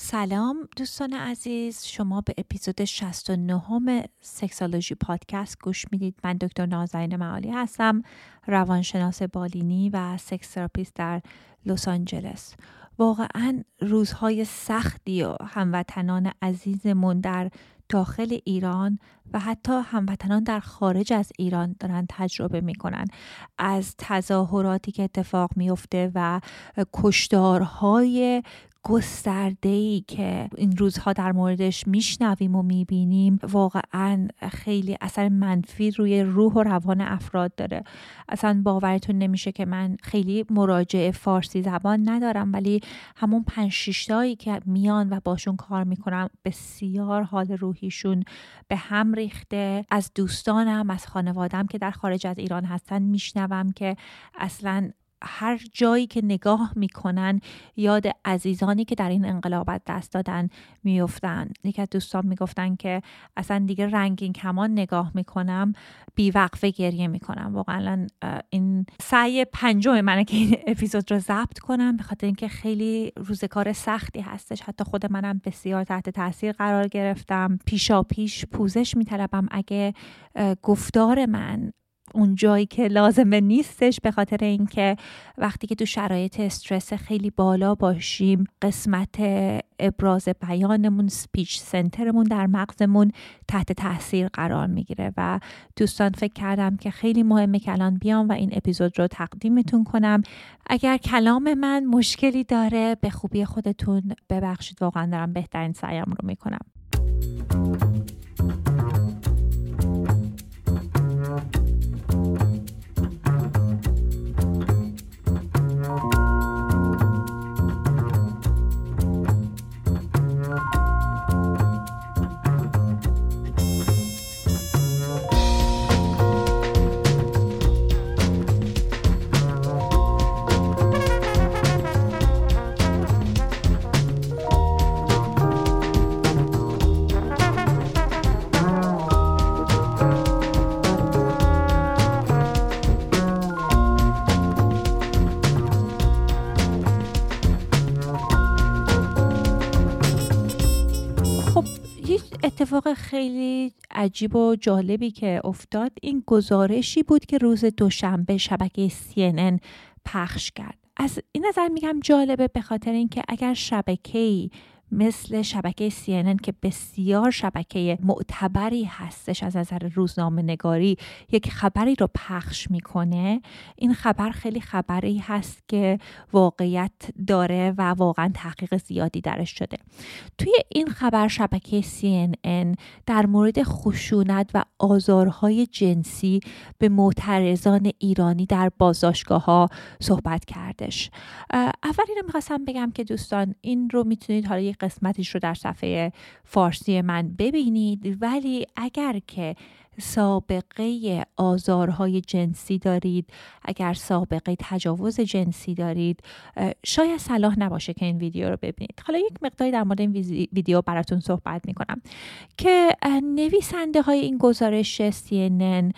سلام دوستان عزیز شما به اپیزود 69 Sexology Podcast گوش می‌دید. من دکتر نازنین معالی هستم روانشناس بالینی و سکس تراپیست در لس آنجلس. واقعا روزهای سختی و هموطنان عزیزمون در داخل ایران و حتی هموطنان در خارج از ایران دارن تجربه می‌کنن. از تظاهراتی که اتفاق میفته و کشدارهای گسترده که این روزها در موردش میشنویم و می‌بینیم واقعا خیلی اثر منفی روی روح و روان افراد داره. اصلا باورتون نمیشه که من خیلی مراجعه فارسی زبان ندارم ولی همون پنج شیشتایی که میان و باشون کار می‌کنم بسیار حال روحیشون به هم ریخته. از دوستانم از خانوادم که در خارج از ایران هستن میشنوم که اصلا هر جایی که نگاه می‌کنن یاد عزیزانی که در این انقلابت دست دادن میفتن یکی از دوستان می‌گفتن که اصلا دیگه رنگین کمان نگاه می‌کنم بیوقفه گریه می‌کنم. واقعا این سعی پنجم منه که این اپیزود رو ضبط کنم به خاطر اینکه خیلی روزگار سختی هستش. حتی خود منم بسیار تحت تاثیر قرار گرفتم. پیشا پیش پوزش میطلبم. اگه گفتار من اون جایی که لازمه نیستش به خاطر اینکه وقتی که تو شرایط استرس خیلی بالا باشیم قسمت ابراز بیانمون سپیچ سنترمون در مغزمون تحت تاثیر قرار می‌گیره و دوستان فکر کردم که خیلی مهمه که الان بیام و این اپیزود رو تقدیمتون کنم. اگر کلام من مشکلی داره به خوبی خودتون ببخشید. واقعا دارم بهترین سعیم رو می‌کنم. اتفاق خیلی عجیب و جالبی که افتاد این گزارشی بود که روز دوشنبه شبکه CNN پخش کرد. از این نظر میگم جالبه به خاطر اینکه اگر شبکه مثل شبکه CNN که بسیار شبکه معتبری هستش از نظر روزنامه نگاری یک خبری رو پخش می‌کنه. این خبر خیلی خبری هست که واقعیت داره و واقعا تحقیق زیادی درش شده. توی این خبر شبکه CNN در مورد خشونت و آزارهای جنسی به معترضان ایرانی در بازداشتگاه ها صحبت کردش. اول اینو می‌خواستم بگم که دوستان این رو می‌تونید حالا یک قسمتیش رو در صفحه فارسی من ببینید. ولی اگر که سابقه آزارهای جنسی دارید اگر سابقه تجاوز جنسی دارید شاید صلاح نباشه که این ویدیو رو ببینید. حالا یک مقداری در مورد این ویدیو براتون صحبت می‌کنم که نویسنده های این گزارش CNN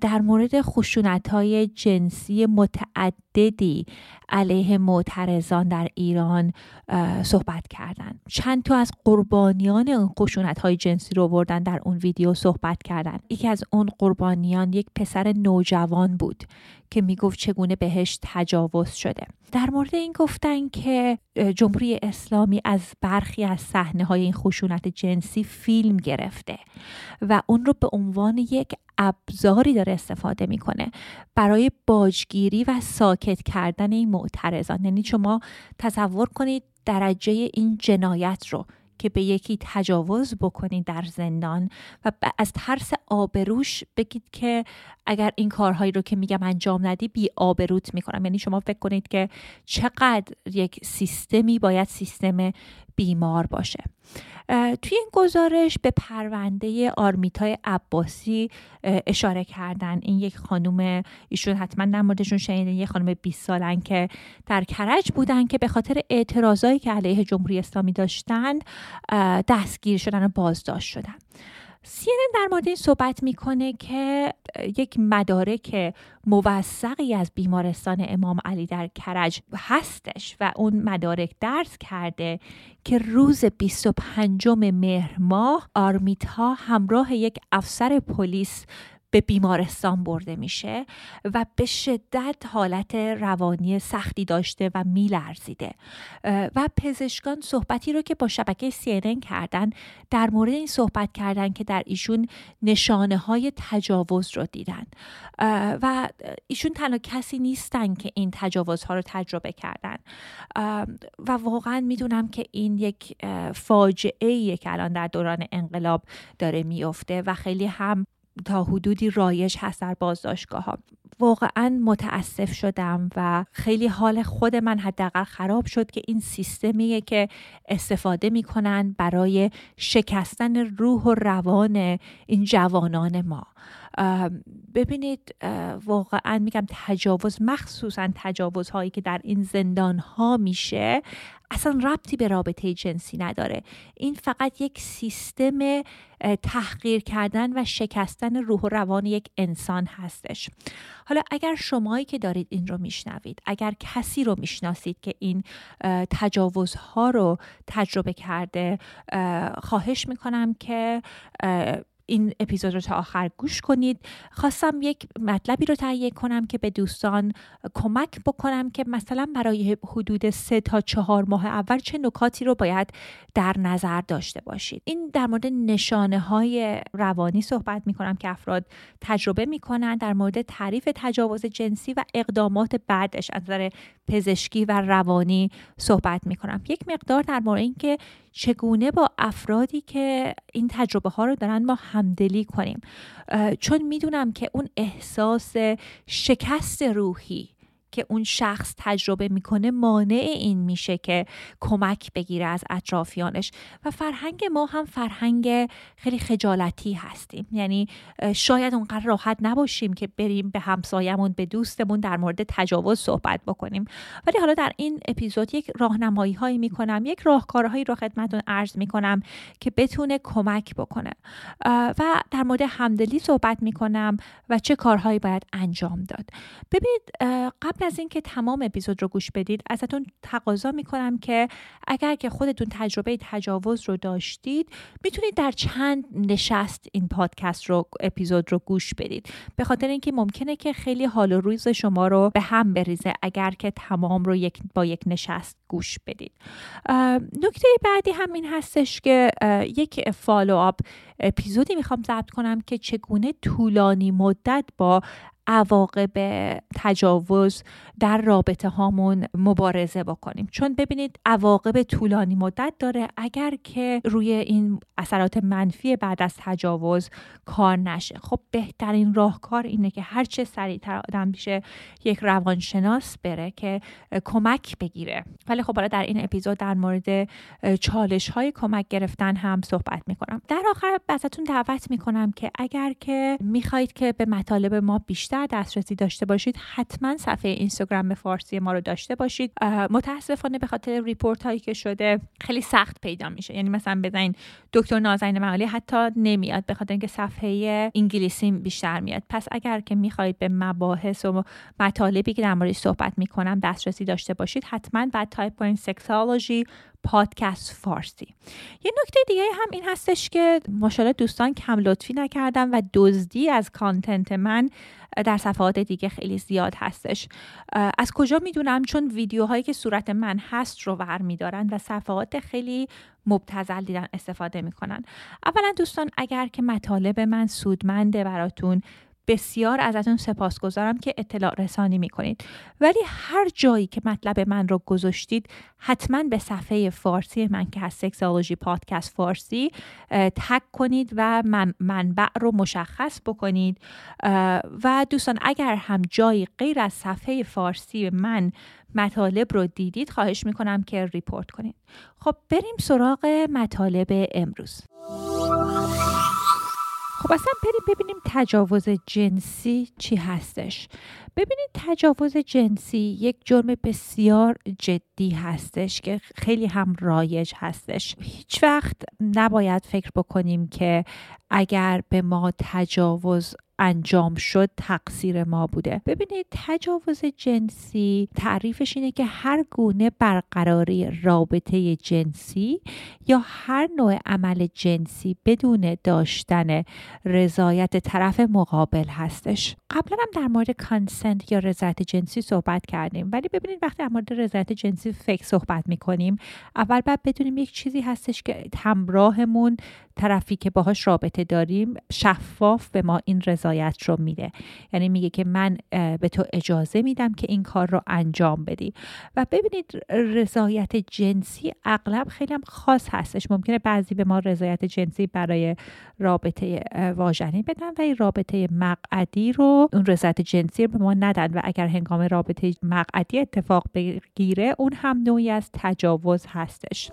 در مورد خشونت های جنسی متعددی علیه معترضان در ایران صحبت کردن چند تا از قربانیان اون خشونت های جنسی رو بردن در اون ویدیو صحبت کردن یکی از اون قربانیان یک پسر نوجوان بود که می‌گفت چگونه بهش تجاوز شده. در مورد این گفتن که جمهوری اسلامی از برخی از صحنه های این خشونت جنسی فیلم گرفته و اون رو به عنوان یک ابزاری داره استفاده می‌کنه برای باجگیری و ساکت کردن این معترضان. یعنی شما تصور کنید درجه این جنایت رو که به یکی تجاوز بکنید در زندان و از ترس آبروش بگید که اگر این کارهایی رو که میگم انجام ندی بی آبروت می‌کنم. یعنی شما فکر کنید که چقدر یک سیستمی باید سیستم بیمار باشه. توی این گزارش به پرونده آرمیتای عباسی اشاره کردن. این یک خانوم ایشون حتما در موردشون شنیدن یک خانم 20 سالن که در کرج بودن که به خاطر اعتراضایی که علیه جمهوری اسلامی داشتن دستگیر شدن و بازداشت شدن. CNN در مورد این صحبت می‌کنه که یک مدارک موثقی از بیمارستان امام علی در کرج هستش و اون مدارک درس کرده که روز 25 مهر ماه آرمیت ها همراه یک افسر پلیس به بیمارستان برده میشه و به شدت حالت روانی سختی داشته و میلرزیده. و پزشکان صحبتی رو که با شبکه سینن کردن در مورد این صحبت کردن که در ایشون نشانه های تجاوز رو دیدن. و ایشون تنها کسی نیستن که این تجاوزها رو تجربه کردن. و واقعا می‌دونم که این یک فاجعه که الان در دوران انقلاب داره میفته و خیلی هم تا حدودی رایج هست در بازداشتگاه ها واقعا متاسف شدم و خیلی حال خود من حداقل خراب شد که این سیستمیه که استفاده می‌کنن برای شکستن روح و روان این جوانان ما. ببینید واقعا میگم تجاوز مخصوصا تجاوز هایی که در این زندان ها میشه اصلا ربطی به رابطه جنسی نداره. این فقط یک سیستم تحقیر کردن و شکستن روح و روان یک انسان هستش. حالا اگر شمایی که دارید این رو میشنوید اگر کسی رو می‌شناسید که این تجاوزها رو تجربه کرده خواهش می‌کنم که این اپیزود رو تا آخر گوش کنید. خواستم یک مطلبی رو تهیه کنم که به دوستان کمک بکنم که مثلا برای حدود سه تا چهار ماه اول چه نکاتی رو باید در نظر داشته باشید. این در مورد نشانه های روانی صحبت می کنم که افراد تجربه می کنن در مورد تعریف تجاوز جنسی و اقدامات بعدش از نظر پزشکی و روانی صحبت می کنم یک مقدار در مورد اینکه چگونه با افرادی که این تجربه ها رو دارن ما همدلی کنیم؟ چون می‌دونم که اون احساس شکست روحی که اون شخص تجربه می‌کنه مانع این میشه که کمک بگیره از اطرافیانش. و فرهنگ ما هم فرهنگ خیلی خجالتی هستیم. یعنی شاید اونقدر راحت نباشیم که بریم به همسایمون به دوستمون در مورد تجاوز صحبت بکنیم. ولی حالا در این اپیزود یک راهنمایی هایی می‌کنم یک راهکارهایی رو خدمتون عرض می‌کنم که بتونه کمک بکنه. و در مورد همدلی صحبت می‌کنم و چه کارهایی باید انجام داد. ببینید قبل از اینکه تمام اپیزود رو گوش بدید ازتون تقاضا می‌کنم که اگر که خودتون تجربه تجاوز رو داشتید می‌تونید در چند نشست این پادکست رو اپیزود رو گوش بدید. به خاطر اینکه ممکنه که خیلی حال و روز شما رو به هم بریزه اگر که تمام رو یک با یک نشست گوش بدید. نکته بعدی هم این هستش که یک فالو آپ اپیزودی می‌خوام ضبط کنم که چگونه طولانی مدت با عواقب تجاوز در رابطه هامون مبارزه بکنیم. چون ببینید عواقب طولانی مدت داره. اگر که روی این اثرات منفی بعد از تجاوز کار نشه. خب بهترین راهکار اینه که هرچه سریعتر آدم میشه یک روانشناس بره که کمک بگیره. ولی خب حالا در این اپیزود در مورد چالش های کمک گرفتن هم صحبت می‌کنم. در آخر ازتون دعوت می‌کنم که اگر که می‌خواهید که به مطالب ما بیشتر دسترسی داشته باشید حتما صفحه اینستاگرام فارسی ما رو داشته باشید. متاسفانه به خاطر ریپورت هایی که شده خیلی سخت پیدا میشه. یعنی مثلا بزنین دکتر نازنین معالی حتی نمیاد به خاطر اینکه صفحه انگلیسی بیشتر میاد. پس اگر که می‌خواهید به مباحث و مطالبی که در موردش صحبت می‌کنم دسترسی داشته باشید حتما بعد تایپ کنید Sexology Podcast فارسی. یه نکته دیگه هم این هستش که ماشاءالله دوستان کم لطفی نکردن و دزدی از content من در صفحات دیگه خیلی زیاد هستش. از کجا می‌دونم؟ چون ویدیوهایی که صورت من هست رو ور میدارن و صفحات خیلی مبتزل دیدن استفاده می‌کنن. اولا دوستان اگر که مطالب من سودمنده براتون بسیار ازتون سپاسگزارم که اطلاع رسانی می‌کنید. ولی هر جایی که مطلب من رو گذاشتید حتما به صفحه فارسی من که هست سکسالوژی پادکست فارسی تک کنید و من منبع رو مشخص بکنید. و دوستان اگر هم جایی غیر از صفحه فارسی من مطالب رو دیدید خواهش می‌کنم که ریپورت کنید. خب بریم سراغ مطالب امروز. خب اصلا بریم ببینیم تجاوز جنسی چی هستش. ببینید تجاوز جنسی یک جرم بسیار جدی هستش که خیلی هم رایج هستش. هیچ وقت نباید فکر بکنیم که اگر به ما تجاوز انجام شد تقصیر ما بوده. ببینید تجاوز جنسی تعریفش اینه که هر گونه برقراری رابطه جنسی یا هر نوع عمل جنسی بدون داشتن رضایت طرف مقابل هستش. قبلا هم در مورد کانسنت یا رضایت جنسی صحبت کردیم ولی ببینید وقتی در مورد رضایت جنسی فکر صحبت می‌کنیم اول باید بدونیم یک چیزی هستش که همراهمون طرفی که باهاش رابطه داریم شفاف به ما این رضایت رو میده. یعنی میگه که من به تو اجازه میدم که این کار رو انجام بدی. و ببینید رضایت جنسی اغلب خیلی هم خاص هستش. ممکنه بعضی به ما رضایت جنسی برای رابطه واژنی بدن و این رابطه مقعدی رو اون رضایت جنسی رو به ما ندن. و اگر هنگام رابطه مقعدی اتفاق بگیره اون هم نوعی از تجاوز هستش.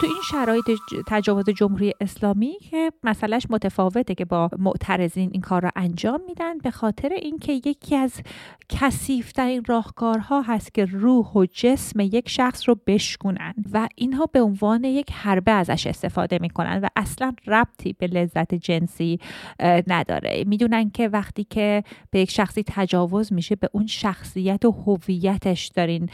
تو این شرایط تجاوز جمهوری اسلامی که مسئلهش متفاوته که با معترضین این کار را انجام میدن به خاطر اینکه یکی از کثیفترین راهکارها هست که روح و جسم یک شخص رو بشکنن و اینها به عنوان یک حربه ازش استفاده می‌کنن و اصلا ربطی به لذت جنسی نداره. می‌دونن که وقتی که به یک شخصی تجاوز میشه به اون شخصیت و هویتش دارین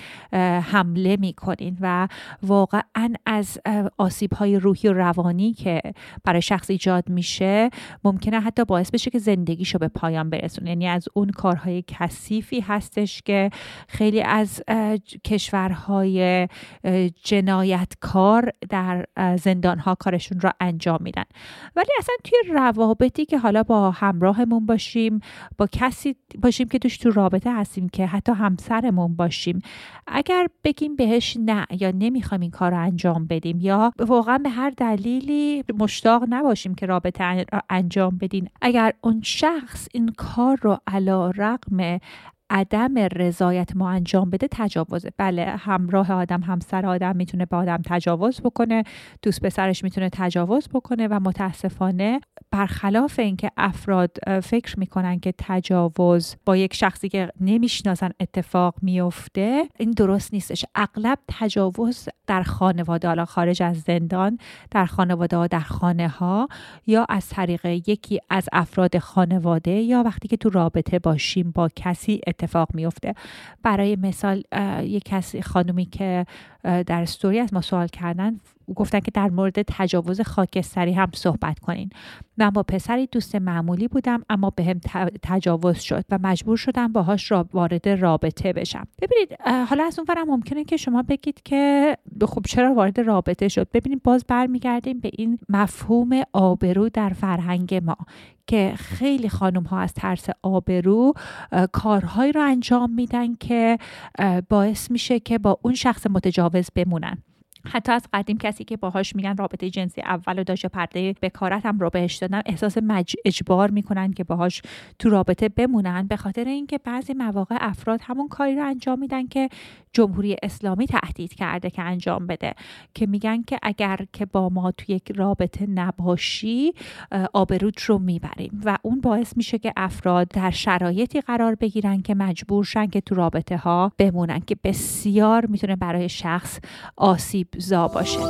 حمله می‌کنین و واقعا از آسیب های روحی و روانی که برای شخص ایجاد میشه ممکنه حتی باعث بشه که زندگیشو به پایان برسونه. یعنی از اون کارهای کثیفی هستش که خیلی از کشورهای جنایتکار در زندانها کارشون را انجام میدن. ولی اصلا توی روابطی که حالا با همراهمون باشیم با کسی باشیم که توش تو رابطه هستیم که حتی همسرمون باشیم اگر بگیم بهش نه یا نمی‌خوایم این کار رو انجام بدیم یا واقعا به هر دلیلی مشتاق نباشیم که رابطه انجام بدین. اگر اون شخص این کار رو علا رقم عدم رضایت ما انجام بده تجاوزه. بله همراه آدم همسر آدم می‌تونه به آدم تجاوز بکنه دوست پسرش می‌تونه تجاوز بکنه و متاسفانه برخلاف اینکه افراد فکر می‌کنن که تجاوز با یک شخصی که نمی‌شناسن اتفاق میفته این درست نیستش. اغلب تجاوز در خانواده حالا خارج از زندان در خانواده ها در خانه ها یا از طریق یکی از افراد خانواده یا وقتی که تو رابطه باشیم با کسی اتفاق میفته برای مثال یک کسی خانومی که در استوری از ما سوال کردن گفتن که در مورد تجاوز خاکستری هم صحبت کنین. من با پسری دوست معمولی بودم اما به هم تجاوز شد و مجبور شدم باهاش را وارد رابطه بشم. ببینید حالا از اون ممکنه که شما بگید که خب چرا وارد رابطه شد؟ ببینید باز برمیگردیم به این مفهوم آبرو در فرهنگ ما که خیلی خانم ها از ترس آبرو کارهایی رو انجام میدن که باعث میشه که با اون شخص متجاوز بمونن. حتی از قدیم کسی که باهاش میگن رابطه جنسی اول و داشته پرده بکارت هم رو بهش دادن احساس مج... اجبار می‌کنن که باهاش تو رابطه بمونن. به خاطر اینکه بعضی مواقع افراد همون کاری رو انجام میدن که جمهوری اسلامی تهدید کرده که انجام بده که میگن که اگر که با ما تو یک رابطه نباشی آبروت رو می‌بریم. و اون باعث میشه که افراد در شرایطی قرار بگیرن که مجبور شن که تو رابطه ها بمونن که بسیار می‌تونه برای شخص آسیب زا باشه.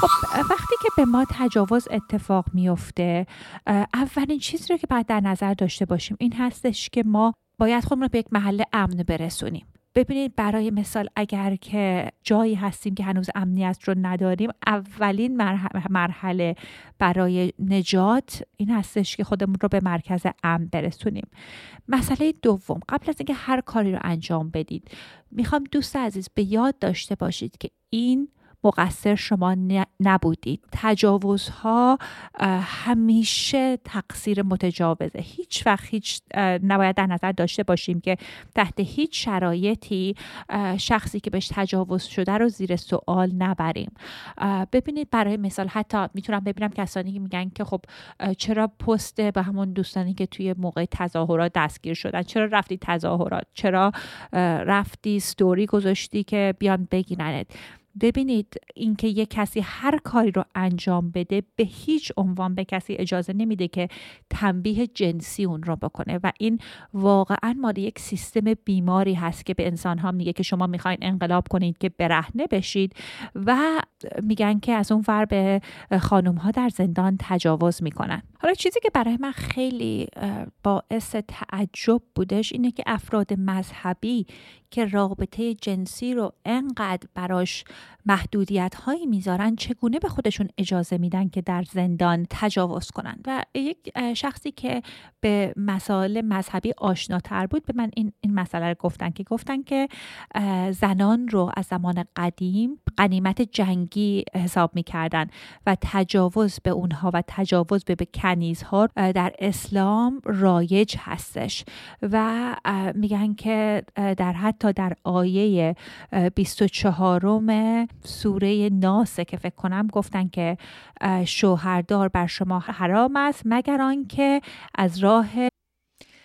خب وقتی که به ما تجاوز اتفاق میفته اولین چیزی رو که باید در نظر داشته باشیم این هستش که ما باید خودمون رو به یک محل امن برسونیم. ببینید برای مثال اگر که جایی هستیم که هنوز امنیت رو نداریم اولین مرحله برای نجات این هستش که خودمون رو به مرکز امن برسونیم. مسئله دوم قبل از اینکه هر کاری رو انجام بدید می‌خوام دوست عزیز به یاد داشته باشید که این مقصر شما نبودید. تجاوزها همیشه تقصیر متجاوزه. هیچ وقت هیچ نباید در نظر داشته باشیم که تحت هیچ شرایطی شخصی که بهش تجاوز شده رو زیر سوال نبریم. ببینید برای مثال حتی می‌تونم ببینم کسانی که میگن که خب چرا پست به همون دوستانی که توی موقع تظاهرات دستگیر شدن؟ چرا رفتی تظاهرات؟ چرا رفتی ستوری گذاشتی که بیان بگیرنت؟ ببینید اینکه یه کسی هر کاری رو انجام بده به هیچ عنوان به کسی اجازه نمیده که تنبیه جنسی اون رو بکنه. و این واقعا مال یک سیستم بیماری هست که به انسان ها میگه که شما می‌خواین انقلاب کنید که برهنه بشید. و میگن که از اون ور به خانم ها در زندان تجاوز می‌کنن. حالا چیزی که برای من خیلی باعث تعجب بودش اینه که افراد مذهبی که رابطه جنسی رو انقدر براش محدودیت هایی می‌ذارن چگونه به خودشون اجازه میدن که در زندان تجاوز کنن. و یک شخصی که به مسائل مذهبی آشناتر بود به من این, این مسئله رو گفتن که گفتن که زنان رو از زمان قدیم قنیمت جنگی حساب می‌کردن و تجاوز به اونها و تجاوز به, به کنیزها در اسلام رایج هستش. و میگن که در حتی در آیه 24 سوره ناسه که فکر کنم گفتن که شوهردار بر شما حرام است مگر آنکه از راه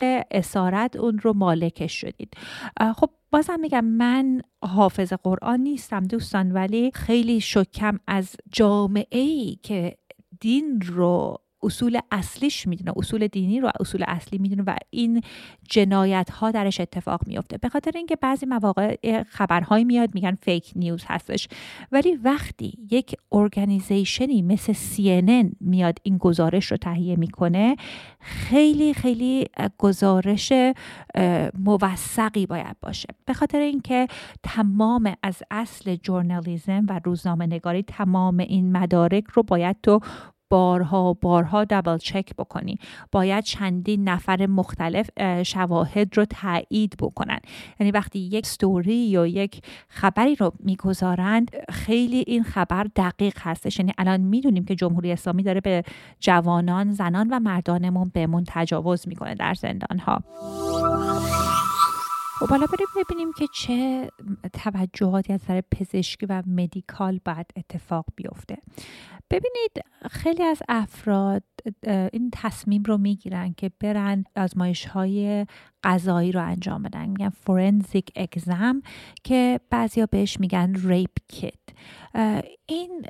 طبق اسارت اون رو مالکش شدید. خب بازم میگم من حافظ قرآن نیستم دوستان ولی خیلی شکم از جامعه ای که دین رو اصول اصلیش می‌دونه اصول دینی رو اصول اصلی می‌دونه و این جنایت ها درش اتفاق میفته به خاطر اینکه بعضی مواقع خبرهایی میاد میگن فیک نیوز هستش. ولی وقتی یک ارگانیزیشنی مثل CNN میاد این گزارش رو تهیه می‌کنه خیلی خیلی گزارش موثقی باید باشه. به خاطر اینکه تمام از اصل جورنالیزم و روزنامه نگاری تمام این مدارک رو باید تو بارها بارها دبل چک بکنی. باید چندین نفر مختلف شواهد رو تایید بکنن. یعنی وقتی یک ستوری یا یک خبری رو می‌گذارند خیلی این خبر دقیق هستش. یعنی الان می‌دونیم که جمهوری اسلامی داره به جوانان زنان و مردانمون بهمون تجاوز می‌کنه در زندان ها خب حالا بریم ببینیم که چه توجهاتی از سر پزشکی و مدیکال باید اتفاق بیفته. ببینید خیلی از افراد این تصمیم رو می‌گیرن که برن آزمایش های غذایی رو انجام بدن. میگن فورنزیک اگزم که بعضیا بهش میگن ریپ کیت این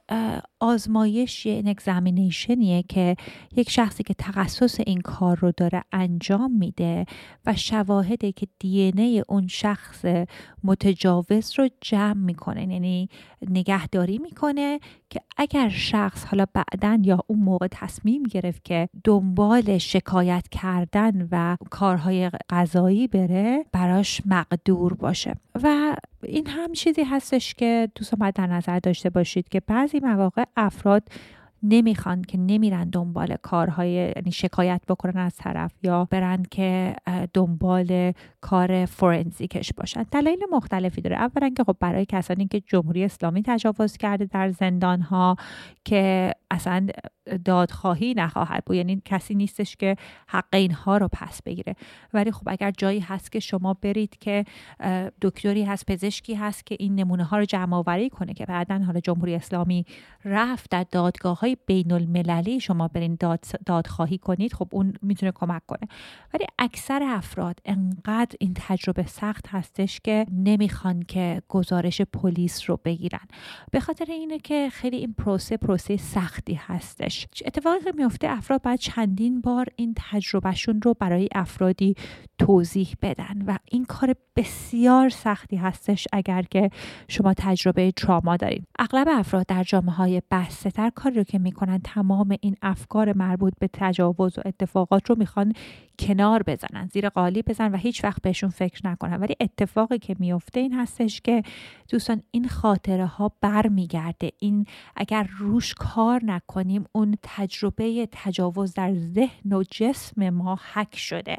آزمایش این اگزامینیشنیه که یک شخصی که تخصص این کار رو داره انجام میده و شواهده که دی ای اون شخص متجاوز رو جمع می‌کنه. یعنی نگهداری می‌کنه که اگر شخص حالا بعدا یا اون موقع تصمیم گرفت که دنبال شکایت کردن و کارهای غذایی بره براش مقدور باشه. و این هم چیزی هستش که دوستان باید در نظر داشته باشید که بعضی مواقع افراد نمی‌خوان که نمیرن دنبال کارهای یعنی شکایت بکنن از طرف یا برن که دنبال کار فورنزیکش باشن. دلایل مختلفی داره. اولا که خب برای کسانی که جمهوری اسلامی تجاوز کرده در زندان ها که اصلا دادخواهی نخواهد بود. یعنی کسی نیستش که حق اینها رو پس بگیره. ولی خب اگر جایی هست که شما برید که دکتری هست پزشکی هست که این نمونه ها رو جمع آوری کنه که بعدا حالا جمهوری اسلامی رفت در دادگاه های بین المللی شما برین داد دادخواهی کنید خب اون می‌تونه کمک کنه. ولی اکثر افراد انقدر این تجربه سخت هستش که نمی‌خوان که گزارش پلیس رو بگیرن. به خاطر اینه که خیلی این پروسه پروسه سختی هستش. اتفاقی که میفته افراد باید چندین بار این تجربهشون رو برای افرادی توضیح بدن و این کار بسیار سختی هستش اگر که شما تجربه تراما دارید اغلب افراد در جامعه های بسته کاری رو که می‌کنن تمام این افکار مربوط به تجاوز و اتفاقات رو می‌خوان کنار بزنن زیر قالی بزن و هیچ وقت بهشون فکر نکنن. ولی اتفاقی که میفته این هستش که دوستان این خاطره ها برمیگرده. این اگر روش کار نکنیم اون تجربه تجاوز در ذهن و جسم ما حک شده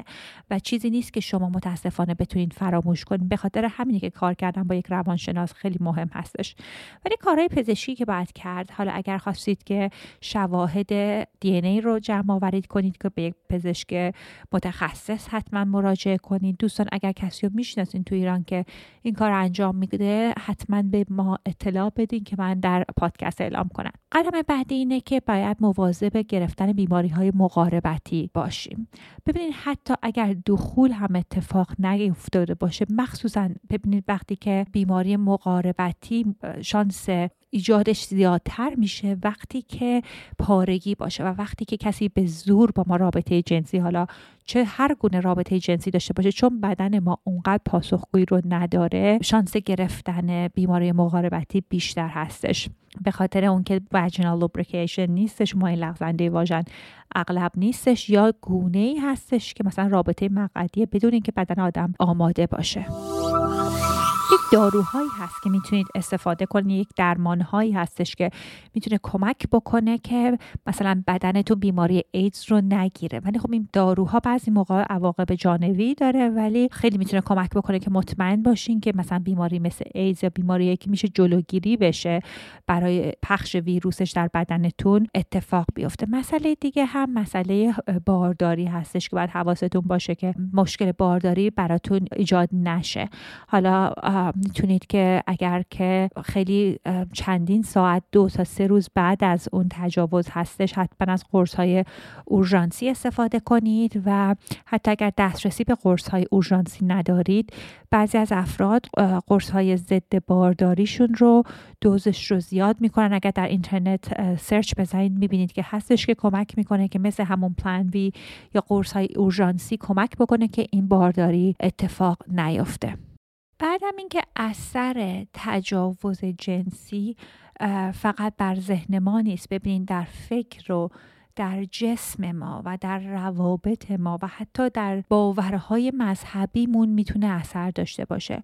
و چیزی نیست که شما متاسفانه بتونید فراموش کنید. به خاطر همینی که کار کردن با یک روانشناس خیلی مهم هستش. ولی کارهای پزشکی که باید کرد حالا اگر خواستید که شواهد دی ای رو جمع آورید کنید که به یک پزشک متخصص حتما مراجعه کنید. دوستان اگر کسی رو می‌شناسین تو ایران که این کار انجام میده حتما به ما اطلاع بدین که من در پادکست اعلام کنم. قدم بعدی اینه که باید مواظب گرفتن بیماری های مقاربتی باشیم. ببینید حتی اگر دخول هم اتفاق نیفتاده باشه مخصوصا ببینید وقتی که بیماری مقاربتی شانس ایجادش زیادتر میشه وقتی که پارگی باشه و وقتی که کسی به زور با ما رابطه جنسی حالا چه هر گونه رابطه جنسی داشته باشه چون بدن ما اونقدر پاسخگویی رو نداره شانس گرفتن بیماری مقاربتی بیشتر هستش. به خاطر اون که وجینال لوبریکیشن نیستش مایع لغزنده واژن اغلب نیستش یا گونه ای هستش که مثلا رابطه مقعدیه بدون اینکه بدن آدم آماده باشه. یک داروهایی هست که می‌تونید استفاده کنید یک درمانهایی هستش که می‌تونه کمک بکنه که مثلا بدنتون بیماری ایدز رو نگیره. ولی خب این داروها بعضی موقع عواقب جانبی داره ولی خیلی می‌تونه کمک بکنه که مطمئن باشین که مثلا بیماری مثل ایدز یا بیماری که میشه جلوگیری بشه برای پخش ویروسش در بدنتون اتفاق بیفته. مسئله دیگه هم مسئله بارداری هستش که باید حواستون باشه که مشکل بارداری براتون ایجاد نشه. حالا می‌تونید که اگر که خیلی چندین ساعت دو تا سه روز بعد از اون تجاوز هستش حتما از قرص های اورژانسی استفاده کنید و حتی اگر دسترسی به قرص های اورژانسی ندارید بعضی از افراد قرص های ضد بارداریشون رو دوزش رو زیاد می‌کنن. اگر در اینترنت سرچ بزنید می‌بینید که هستش که کمک می‌کنه که مثل همون پلان وی یا قرص های اورژانسی کمک بکنه که این بارداری اتفاق نیفته. بعدم اینکه اثر تجاوز جنسی فقط بر ذهن ما نیست. ببینید در فکر و در جسم ما و در روابط ما و حتی در باورهای مذهبیمون می‌تونه اثر داشته باشه.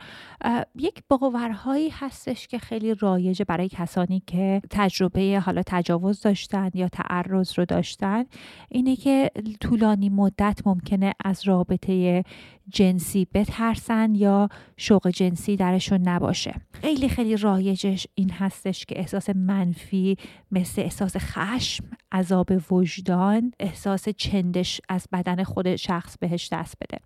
یک باورهایی هستش که خیلی رایجه برای کسانی که تجربه حالا تجاوز داشتن یا تعرض رو داشتن اینه که طولانی مدت ممکنه از رابطه جنسی بترسن یا شوق جنسی درشون نباشه. خیلی خیلی رایجش این هستش که احساس منفی مثل احساس خشم عذاب وجدان احساس چندش از بدن خود شخص بهش دست بده.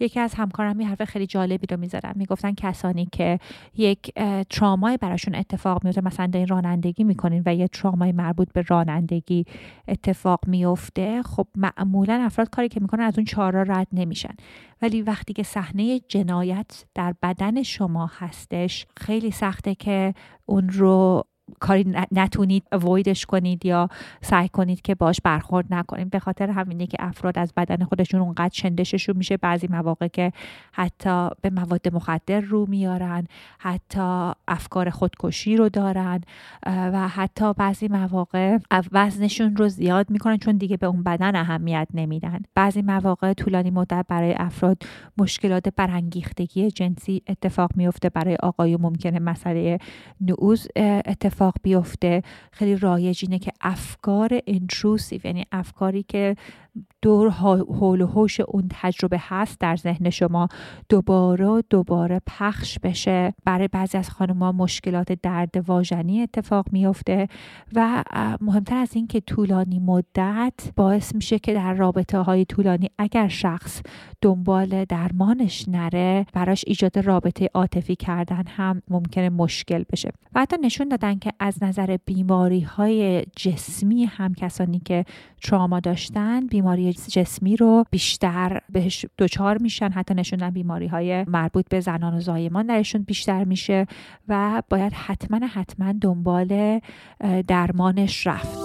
یکی از همکارم یه حرف خیلی جالبی رو می‌زدن می‌گفتن کسانی که یک ترامای براشون اتفاق میفته مثلا این رانندگی می‌کنین و یه ترامای مربوط به رانندگی اتفاق میفته خب معمولا افراد کاری که می‌کنن از اون چهارا رد نمیشن. ولی وقتی که صحنه جنایت در بدن شما هستش خیلی سخته که اون رو کاری نتونید اویدش کنید یا سعی کنید که باش برخورد نکنید. به خاطر همینه که افراد از بدن خودشون اونقدر چندششون میشه. بعضی مواقع که حتی به مواد مخدر رو میارن حتی افکار خودکشی رو دارن و حتی بعضی مواقع وزنشون رو زیاد می‌کنن چون دیگه به اون بدن اهمیت نمیدن. بعضی مواقع طولانی مدت برای افراد مشکلات برانگیختگی جنسی اتفاق میفته برای آقای ممکنه مسئله نعوز اتفاق اتفاق بیفته. خیلی رایج اینه که افکار انتروسیو یعنی افکاری که دور حول و حوش اون تجربه هست در ذهن شما. دوباره دوباره پخش بشه. برای بعضی از خانمها مشکلات درد واژنی اتفاق میفته و مهمتر از این که طولانی مدت باعث میشه که در رابطه های طولانی اگر شخص دنبال درمانش نره براش ایجاد رابطه عاطفی کردن هم ممکنه مشکل بشه. و حتی نشون دادن که از نظر بیماری های جسمی هم کسانی که تراما داشتن بیماری جسمی رو بیشتر بهش دچار میشن حتی نشوندن بیماری های مربوط به زنان و زایمان درشون بیشتر میشه و باید حتما حتما دنبال درمانش رفت.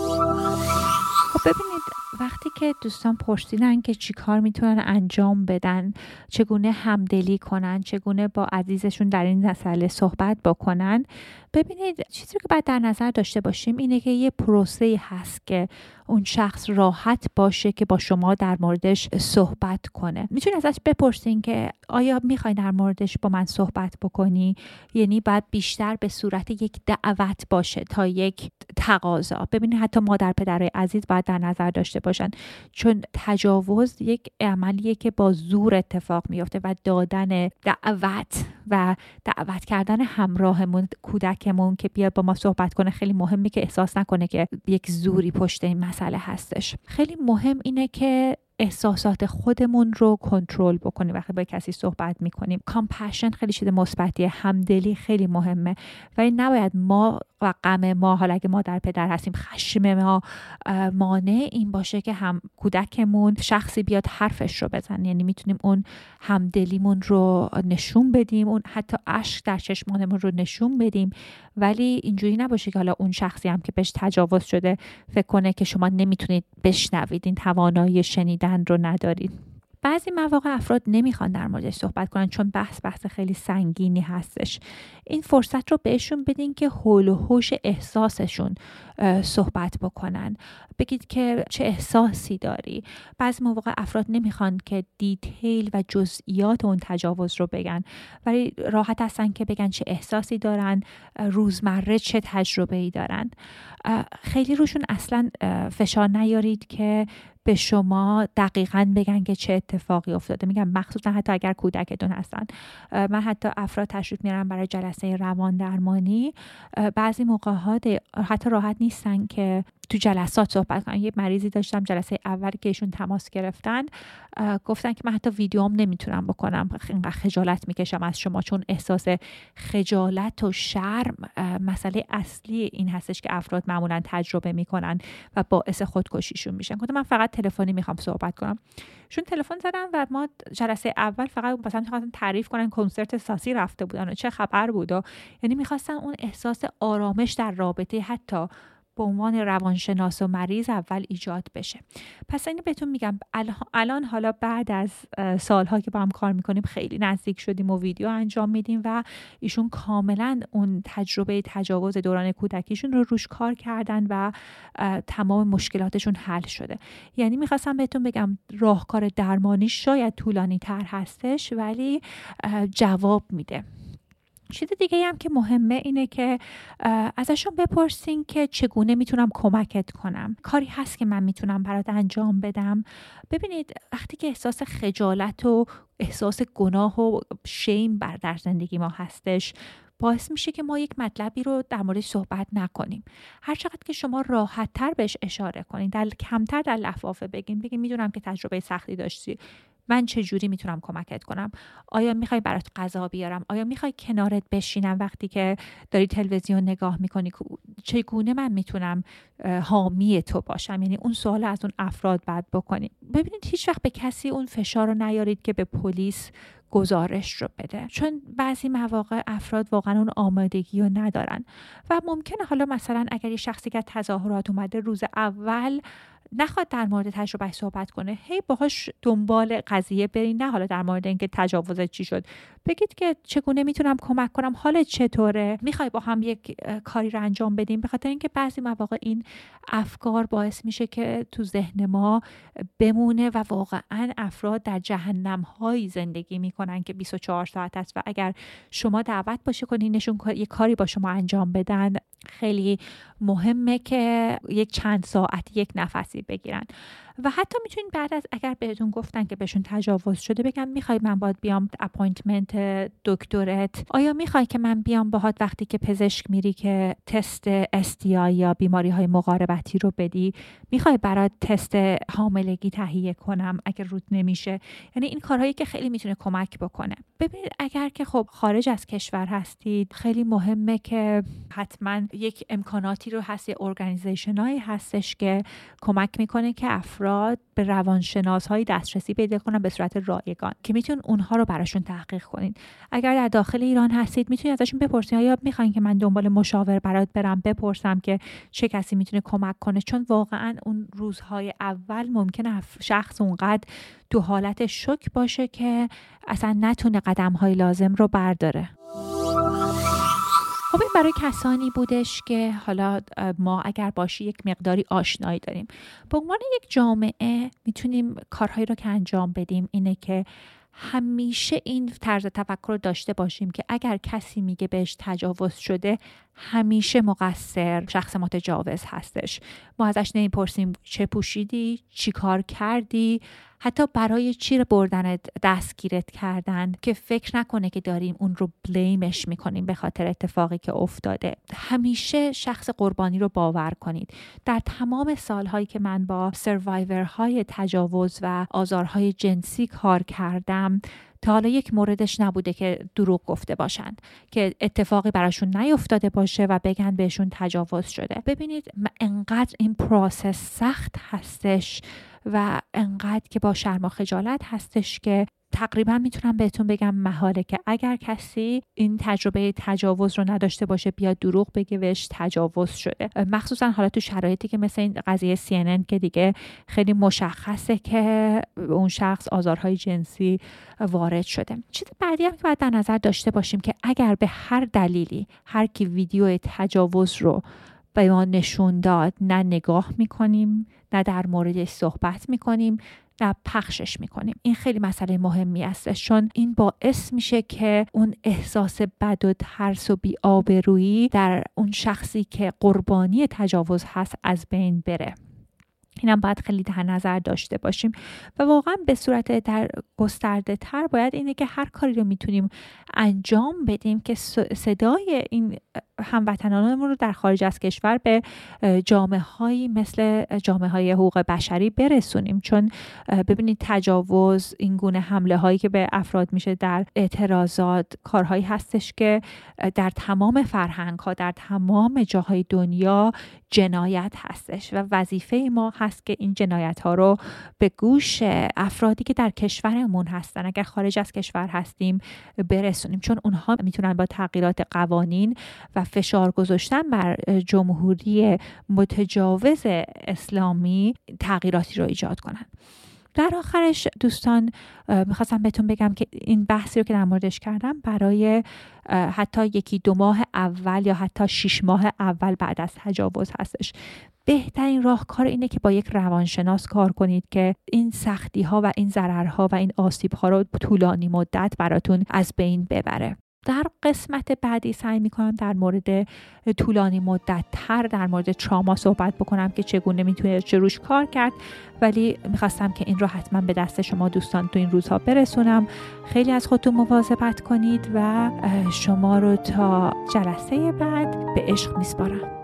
خب ببینید وقتی که دوستان پرسیدن که چیکار می‌تونن انجام بدن چگونه همدلی کنن چگونه با عزیزشون در این مسئله صحبت بکنن ببینید چیزی که باید در نظر داشته باشیم اینه که یه پروسه هست که اون شخص راحت باشه که با شما در موردش صحبت کنه. می‌تونی ازش بپرسین که آیا می‌خوای در موردش با من صحبت بکنی؟ یعنی باید بیشتر به صورت یک دعوت باشه تا یک تقاضا. ببینید حتی مادر پدرای عزیز باید در نظر داشته باشن. چون تجاوز یک عملیه که با زور اتفاق میفته و دادن دعوت و دعوت کردن همراهمون کودکمون که بیاد با ما صحبت کنه خیلی مهمه که احساس نکنه که یک زوری پشت این مسئله هستش. خیلی مهم اینه که احساسات خودمون رو کنترل بکنیم وقتی با کسی صحبت می‌کنیم. کامپشن خیلی چیز مثبتیه همدلی خیلی مهمه. ولی نباید ما و غم ما حالا اگه ما در پدر هستیم خشم ما مانع این باشه که هم کودکمون شخصی بیاد حرفش رو بزن یعنی می‌تونیم اون همدلیمون رو نشون بدیم اون حتی اشک در چشمانمون رو نشون بدیم. ولی اینجوری نباشه که حالا اون شخصی هم که بهش تجاوز شده فکر کنه که شما نمی‌تونید بشنوید این توانایی شنیدن رو ندارید بعضی مواقع افراد نمی‌خوان در موردش صحبت کنن چون بحث بحث خیلی سنگینی هستش. این فرصت رو بهشون بدین که حول و حوش احساسشون صحبت بکنن. بگید که چه احساسی داری. بعضی مواقع افراد نمی‌خوان که دیتیل و جزئیات اون تجاوز رو بگن. ولی راحت هستن که بگن چه احساسی دارن روزمره چه تجربه ای دارن خیلی روشون اصلا فشار نیارید که به شما دقیقا بگن که چه اتفاقی افتاده. میگم مخصوصا حتی اگر کودکتون هستن. من حتی افراد تشریف میارم برای جلسه روان درمانی. بعضی موقعات حتی راحت نیستن که تو جلسات صحبت کنم. یه مریضی داشتم جلسه اولی که ایشون تماس گرفتن. گفتن که من حتی ویدیوم نمی‌تونم بکنم. اینقدر خجالت می‌کشم از شما چون احساس خجالت و شرم مسئله اصلی این هستش که افراد معمولا تجربه می‌کنن و باعث خودکشیشون میشن. گفتم من فقط تلفنی می‌خوام صحبت کنم. چون تلفن زدم و ما جلسه اول فقط مثلا می‌خواستن تعریف کنن کنسرت ساسی رفته بودن و چه خبر بود و یعنی می‌خواستن اون احساس آرامش در رابطه حتی به عنوان روانشناس و مریض اول ایجاد بشه. پس اینو بهتون میگم الان حالا بعد از سالها که با هم کار می‌کنیم خیلی نزدیک شدیم و ویدیو انجام میدیم و ایشون کاملا اون تجربه تجاوز دوران کودکیشون رو روش کار کردن و تمام مشکلاتشون حل شده. یعنی می‌خواستم بهتون بگم راهکار درمانی شاید طولانی تر هستش ولی جواب میده. چیز دیگه هم که مهمه اینه که ازشون بپرسین که چگونه می‌تونم کمکت کنم. کاری هست که من می‌تونم برات انجام بدم. ببینید وقتی که احساس خجالت و احساس گناه و شیم بر در زندگی ما هستش باعث میشه که ما یک مطلبی رو در موردش صحبت نکنیم. هر چقدر که شما راحت تر بهش اشاره کنید در کمتر در لفافه بگین بگین می‌دونم که تجربه سختی داشتی. من چه جوری می‌تونم کمکت کنم؟ آیا می‌خوای برات غذا بیارم؟ آیا می‌خوای کنارت بشینم وقتی که داری تلویزیون نگاه می‌کنی؟ چگونه من می‌تونم حامی تو باشم؟ یعنی اون سوال از اون افراد بعد بکنیم ببینید هیچ وقت به کسی اون فشار رو نیارید که به پلیس گزارش رو بده. چون بعضی مواقع افراد واقعا اون آمادگی رو ندارن. و ممکنه حالا مثلا اگر یه شخصی که تظاهرات اومده روز اول نخواد در مورد تجربه صحبت کنه هی باهاش دنبال قضیه برین. نه حالا در مورد اینکه تجاوز چی شد. بگید که چگونه می‌تونم کمک کنم؟ حال چطوره؟ می‌خوای با هم یک کاری رو انجام بدیم؟ به خاطر اینکه بعضی مواقع این افکار باعث میشه که تو ذهن ما بمونه و واقعا افراد در جهنم هایی زندگی می‌کنن که 24 ساعت است و اگر شما دعوت باشه کنینشون یه کاری با شما انجام بدن خیلی مهمه که یک چند ساعت یک نفسی بگیرن. و حتی می‌تونید بعد از اگر بهتون گفتن که بهشون تجاوز شده بگم می‌خوای من باید بیام appointment دکترت آیا می‌خوای که من بیام باهات وقتی که پزشک میری که تست STI یا بیماری های مقاربتی رو بدی؟ می‌خوای برات تست حاملگی تهیه کنم اگر روت نمیشه؟ یعنی این کارهایی که خیلی می‌تونه کمک بکنه. ببینید اگر که خب خارج از کشور هستید خیلی مهمه که حتما یک امکاناتی رو هست یه هستش که کمک می‌کنه که افراد به روانشناس های دسترسی پیدا کنن به صورت رایگان که میتون اونها رو براشون تحقیق کنید اگر در داخل ایران هستید می‌تونید ازشون بپرسید آیا می‌خواین که من دنبال مشاور برات برم؟ بپرسم که چه کسی می‌تونه کمک کنه. چون واقعا اون روزهای اول ممکنه شخص اونقدر تو حالت شک باشه که اصلا نتونه قدم های لازم رو برداره. خب این برای کسانی بودش که حالا ما اگر باشی یک مقداری آشنایی داریم. به عنوان یک جامعه می‌تونیم کارهایی رو که انجام بدیم اینه که همیشه این طرز تفکر رو داشته باشیم که اگر کسی میگه بهش تجاوز شده همیشه مقصر شخص متجاوز هستش. ما ازش نمی‌پرسیم چه پوشیدی چی کار کردی حتی برای چی بردنت دستگیرت کردن که فکر نکنه که داریم اون رو بلیمش می‌کنیم به خاطر اتفاقی که افتاده. همیشه شخص قربانی رو باور کنید. در تمام سالهایی که من با سروایورهای تجاوز و آزارهای جنسی کار کردم تا حالا یک موردش نبوده که دروغ گفته باشند که اتفاقی براشون نیفتاده باشه و بگن بهشون تجاوز شده. ببینید انقدر این پروسس سخت هستش و انقدر که با شرم و خجالت هستش که تقریبا می‌تونم بهتون بگم محاله که اگر کسی این تجربه تجاوز رو نداشته باشه بیاد دروغ بگه بهش تجاوز شده. مخصوصا حالا تو شرایطی که مثل این قضیه CNN که دیگه خیلی مشخصه که اون شخص آزارهای جنسی وارد شده. چیز بعدی هم که باید در نظر داشته باشیم که اگر به هر دلیلی هر کی ویدیو تجاوز رو به ما نشون داد نه نگاه می‌کنیم نه در موردش صحبت می‌کنیم نه پخشش می‌کنیم. این خیلی مسئله مهمی است چون این باعث میشه که اون احساس بد و ترس و بیآبرویی در اون شخصی که قربانی تجاوز هست از بین بره. اینم باید خیلی در نظر داشته باشیم. و واقعا به صورت در گسترده تر باید اینه که هر کاری رو می‌تونیم انجام بدیم که صدای این هموطنانمون رو در خارج از کشور به جامعه هایی مثل جامعه های حقوق بشری برسونیم. چون ببینید تجاوز این گونه حمله هایی که به افراد میشه در اعتراضات کارهایی هستش که در تمام فرهنگ ها در تمام جاهای دنیا جنایت هستش و وظیفه ما هست که این جنایت ها رو به گوش افرادی که در کشورمون هستن اگر خارج از کشور هستیم برسونیم. چون اونها می‌تونن با تغییرات قوانین و فشار گذاشتن بر جمهوری متجاوز اسلامی تغییراتی رو ایجاد کنن. در آخرش دوستان می‌خواستم بهتون بگم که این بحثی رو که در موردش کردم برای حتی یکی دو ماه اول یا حتی شیش ماه اول بعد از تجاوز هستش. بهترین راهکار اینه که با یک روانشناس کار کنید که این سختی ها و این ضررها و این آسیب ها رو طولانی مدت براتون از بین ببره. در قسمت بعدی سعی می‌کنم در مورد طولانی مدت تر در مورد تراما صحبت بکنم که چگونه می‌تونه روش کار کرد. ولی می‌خواستم که این رو حتما به دست شما دوستان تو این روزها برسونم. خیلی از خودتون مواظبت کنید و شما رو تا جلسه بعد به عشق میسپارم.